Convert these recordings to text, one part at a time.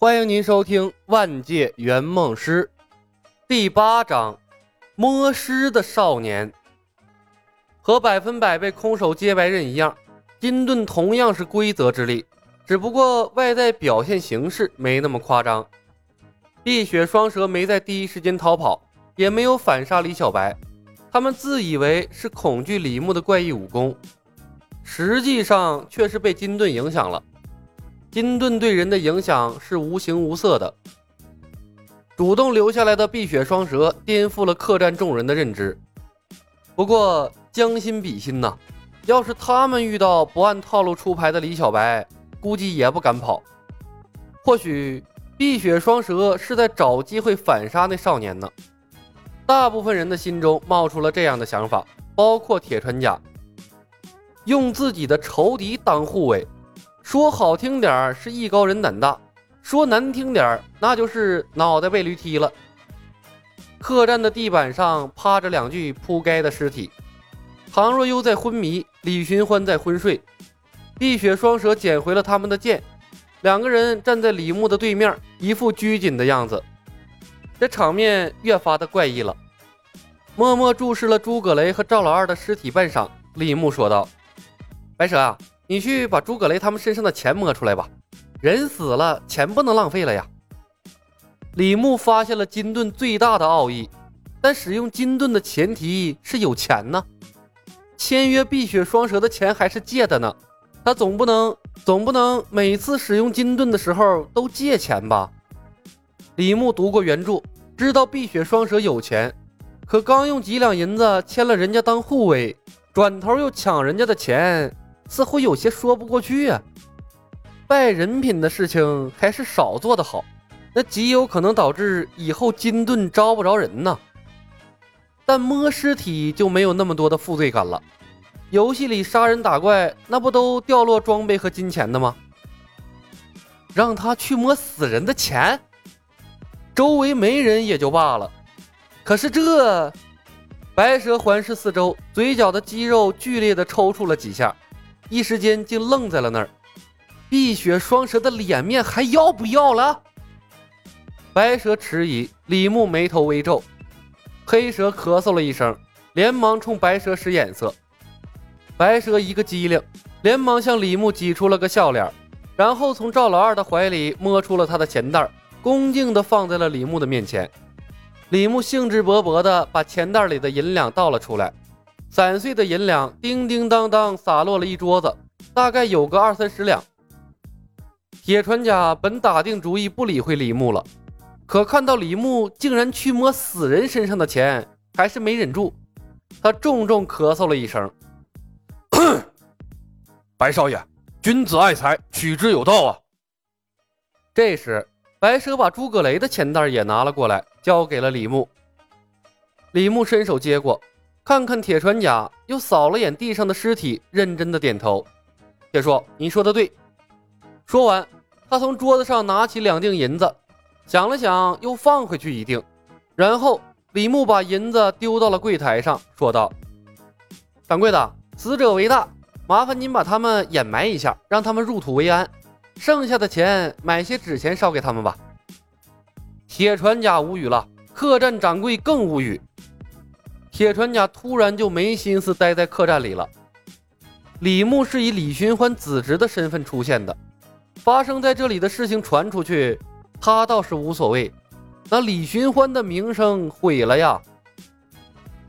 欢迎您收听《万界圆梦师》第八章《摸尸的少年》。和百分百被空手接白刃一样，金盾同样是规则之力，只不过外在表现形式没那么夸张。碧血双蛇没在第一时间逃跑，也没有反杀李小白，他们自以为是恐惧李牧的怪异武功，实际上却是被金盾影响了。金盾对人的影响是无形无色的。主动留下来的碧血双蛇颠覆了客栈众人的认知。不过将心比心呐，要是他们遇到不按套路出牌的李小白，估计也不敢跑。或许碧血双蛇是在找机会反杀那少年呢。大部分人的心中冒出了这样的想法，包括铁川家，用自己的仇敌当护卫。说好听点儿是艺高人胆大，说难听点儿那就是脑袋被驴踢了。客栈的地板上趴着两具扑街的尸体，唐若悠在昏迷，李寻欢在昏睡。碧血双蛇捡回了他们的剑，两个人站在李牧的对面，一副拘谨的样子。这场面越发的怪异了。默默注视了诸葛雷和赵老二的尸体半晌，李牧说道：“白蛇啊。”你去把诸葛雷他们身上的钱摸出来吧，人死了，钱不能浪费了呀。李牧发现了金盾最大的奥义，但使用金盾的前提是有钱呢。签约碧血双蛇的钱还是借的呢，他总不能总不能每次使用金盾的时候都借钱吧？李牧读过原著，知道碧血双蛇有钱，可刚用几两银子签了人家当护卫，转头又抢人家的钱。似乎有些说不过去啊！败人品的事情还是少做的好，那极有可能导致以后金盾招不着人呢。但摸尸体就没有那么多的负罪感了。游戏里杀人打怪，那不都掉落装备和金钱的吗？让他去摸死人的钱，周围没人也就罢了，可是这……白蛇环视四周，嘴角的肌肉剧烈的抽搐了几下。一时间竟愣在了那儿，碧血双蛇的脸面还要不要了？白蛇迟疑，李牧眉头微皱，黑蛇咳嗽了一声，连忙冲白蛇使眼色。白蛇一个机灵，连忙向李牧挤出了个笑脸，然后从赵老二的怀里摸出了他的钱袋，恭敬地放在了李牧的面前。李牧兴致勃勃地把钱袋里的银两倒了出来。散碎的银两叮叮当当洒落了一桌子，大概有个二三十两。铁船甲本打定主意不理会李牧了，可看到李牧竟然去摸死人身上的钱，还是没忍住，他重重咳嗽了一声：“ 白少爷，君子爱财，取之有道啊。”这时，白蛇把诸葛雷的钱袋也拿了过来，交给了李牧。李牧伸手接过。看看铁船甲，又扫了眼地上的尸体，认真的点头。铁叔，你说的对。说完，他从桌子上拿起两锭银子，想了想，又放回去一锭。然后，李牧把银子丢到了柜台上，说道：“掌柜的，死者为大，麻烦您把他们掩埋一下，让他们入土为安。剩下的钱，买些纸钱烧给他们吧。”铁船甲无语了，客栈掌柜更无语。铁船甲突然就没心思待在客栈里了。李牧是以李寻欢子侄的身份出现的，发生在这里的事情传出去，他倒是无所谓。那李寻欢的名声毁了呀！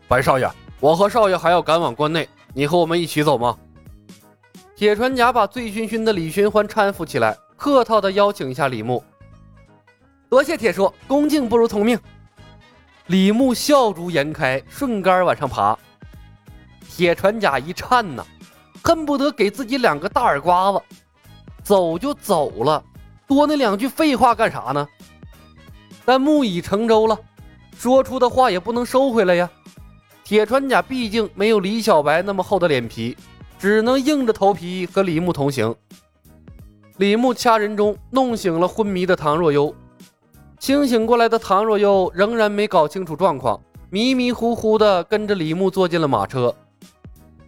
白少爷，我和少爷还要赶往关内，你和我们一起走吗？铁船甲把醉醺醺的李寻欢搀扶起来，客套的邀请一下李牧。多谢铁叔，恭敬不如从命。李牧笑逐颜开，顺杆往上爬。铁船甲一颤呐，恨不得给自己两个大耳刮子。走就走了，多那两句废话干啥呢？但木已成舟了，说出的话也不能收回来呀。铁船甲毕竟没有李小白那么厚的脸皮，只能硬着头皮和李牧同行。李牧掐人中，弄醒了昏迷的唐若悠。清醒过来的唐若悠仍然没搞清楚状况，迷迷糊糊的跟着李牧坐进了马车。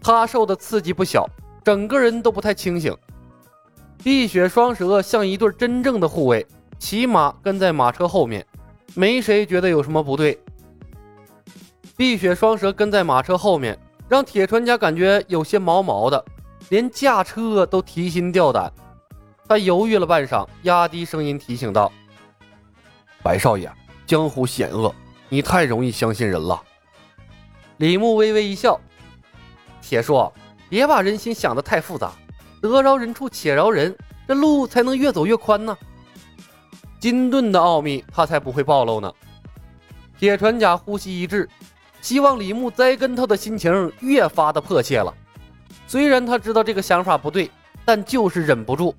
他受的刺激不小，整个人都不太清醒。碧血双蛇像一对真正的护卫，骑马跟在马车后面，没谁觉得有什么不对。碧血双蛇跟在马车后面，让铁船家感觉有些毛毛的，连驾车都提心吊胆。他犹豫了半晌，压低声音提醒道：“白少爷，江湖险恶，你太容易相信人了。”李牧微微一笑：“铁叔，别把人心想得太复杂，得饶人处且饶人，这路才能越走越宽呢。金盾的奥秘，他才不会暴露呢。”铁船甲呼吸一滞，希望李牧栽跟头的心情越发的迫切了。虽然他知道这个想法不对，但就是忍不住。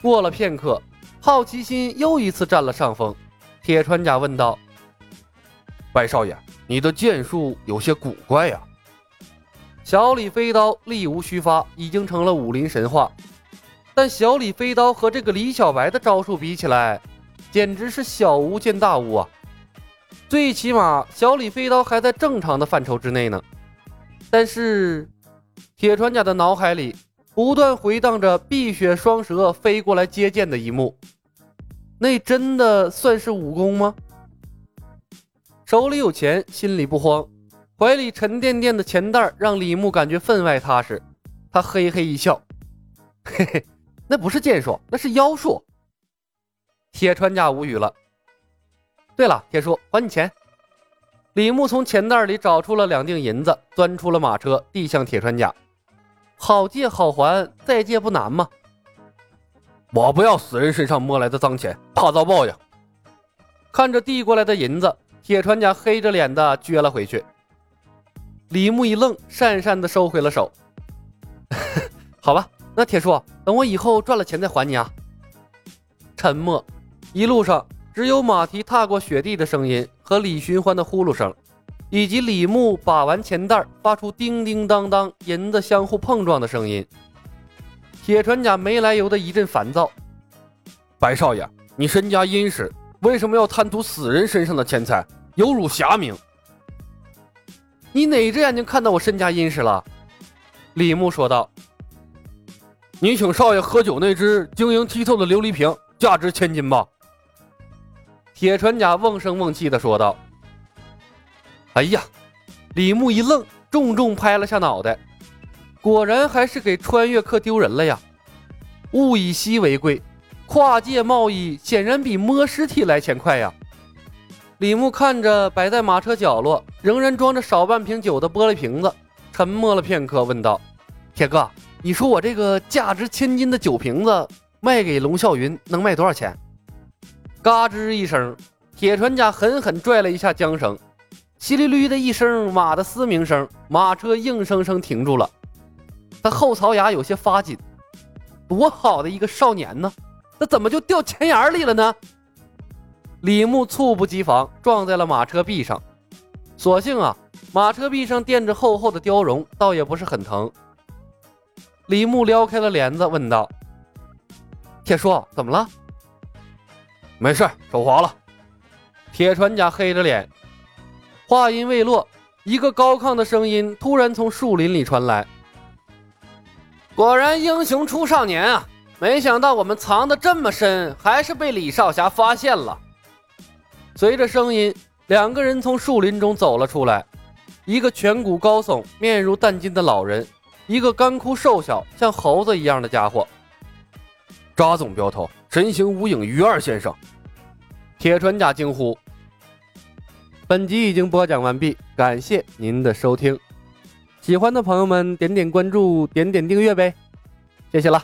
过了片刻，好奇心又一次占了上风。铁船甲问道：“白少爷，你的剑术有些古怪呀。”小李飞刀力无虚发，已经成了武林神话。但小李飞刀和这个李小白的招数比起来，简直是小巫见大巫啊！最起码，小李飞刀还在正常的范畴之内呢。但是，铁船甲的脑海里。不断回荡着碧血双蛇飞过来接剑的一幕，那真的算是武功吗？手里有钱，心里不慌，怀里沉甸甸的钱袋让李牧感觉分外踏实。他嘿嘿一笑，嘿嘿，那不是剑术，那是妖术。铁川甲无语了。对了，铁叔，还你钱。李牧从钱袋里找出了两锭银子，钻出了马车，递向铁川甲。好借好还，再借不难吗？我不要死人身上摸来的脏钱，怕遭报应。看着递过来的银子，铁船甲黑着脸的撅了回去。李牧一愣，讪讪的收回了手。好吧，那铁叔，等我以后赚了钱再还你啊。沉默，一路上只有马蹄踏过雪地的声音和李寻欢的呼噜声。以及李牧把玩钱袋，发出叮叮当当银子相互碰撞的声音。铁船甲没来由的一阵烦躁。白少爷，你身家殷实，为什么要贪图死人身上的钱财，有辱侠名？你哪只眼睛看到我身家殷实了？李牧说道。你请少爷喝酒那只晶莹剔透的琉璃瓶，价值千金吧？铁船甲瓮声瓮气的说道。哎呀！李牧一愣，重重拍了下脑袋。果然还是给穿越客丢人了呀！物以稀为贵，跨界贸易显然比摸尸体来钱快呀！李牧看着摆在马车角落仍然装着少半瓶酒的玻璃瓶子，沉默了片刻，问道：“铁哥，你说我这个价值千金的酒瓶子卖给龙啸云能卖多少钱？”嘎吱一声，铁船甲狠狠拽了一下缰绳。稀里绿的一声马的嘶鸣声，马车硬生生停住了。他后槽牙有些发紧，多好的一个少年呢，那怎么就掉钱眼里了呢？李牧猝不及防撞在了马车壁上，所幸啊，马车壁上垫着厚厚的貂绒，倒也不是很疼。李牧撩开了帘子，问道：“铁叔，怎么了？”“没事，手滑了。”铁船甲黑着脸。话音未落，一个高亢的声音突然从树林里传来：“果然英雄出少年啊！没想到我们藏得这么深，还是被李少侠发现了。”随着声音，两个人从树林中走了出来，一个颧骨高耸、面如淡金的老人，一个干枯瘦小、像猴子一样的家伙。扎总镖头，神行无影于二先生！铁船甲惊呼。本集已经播讲完毕，感谢您的收听。喜欢的朋友们点点关注，点点订阅呗，谢谢了。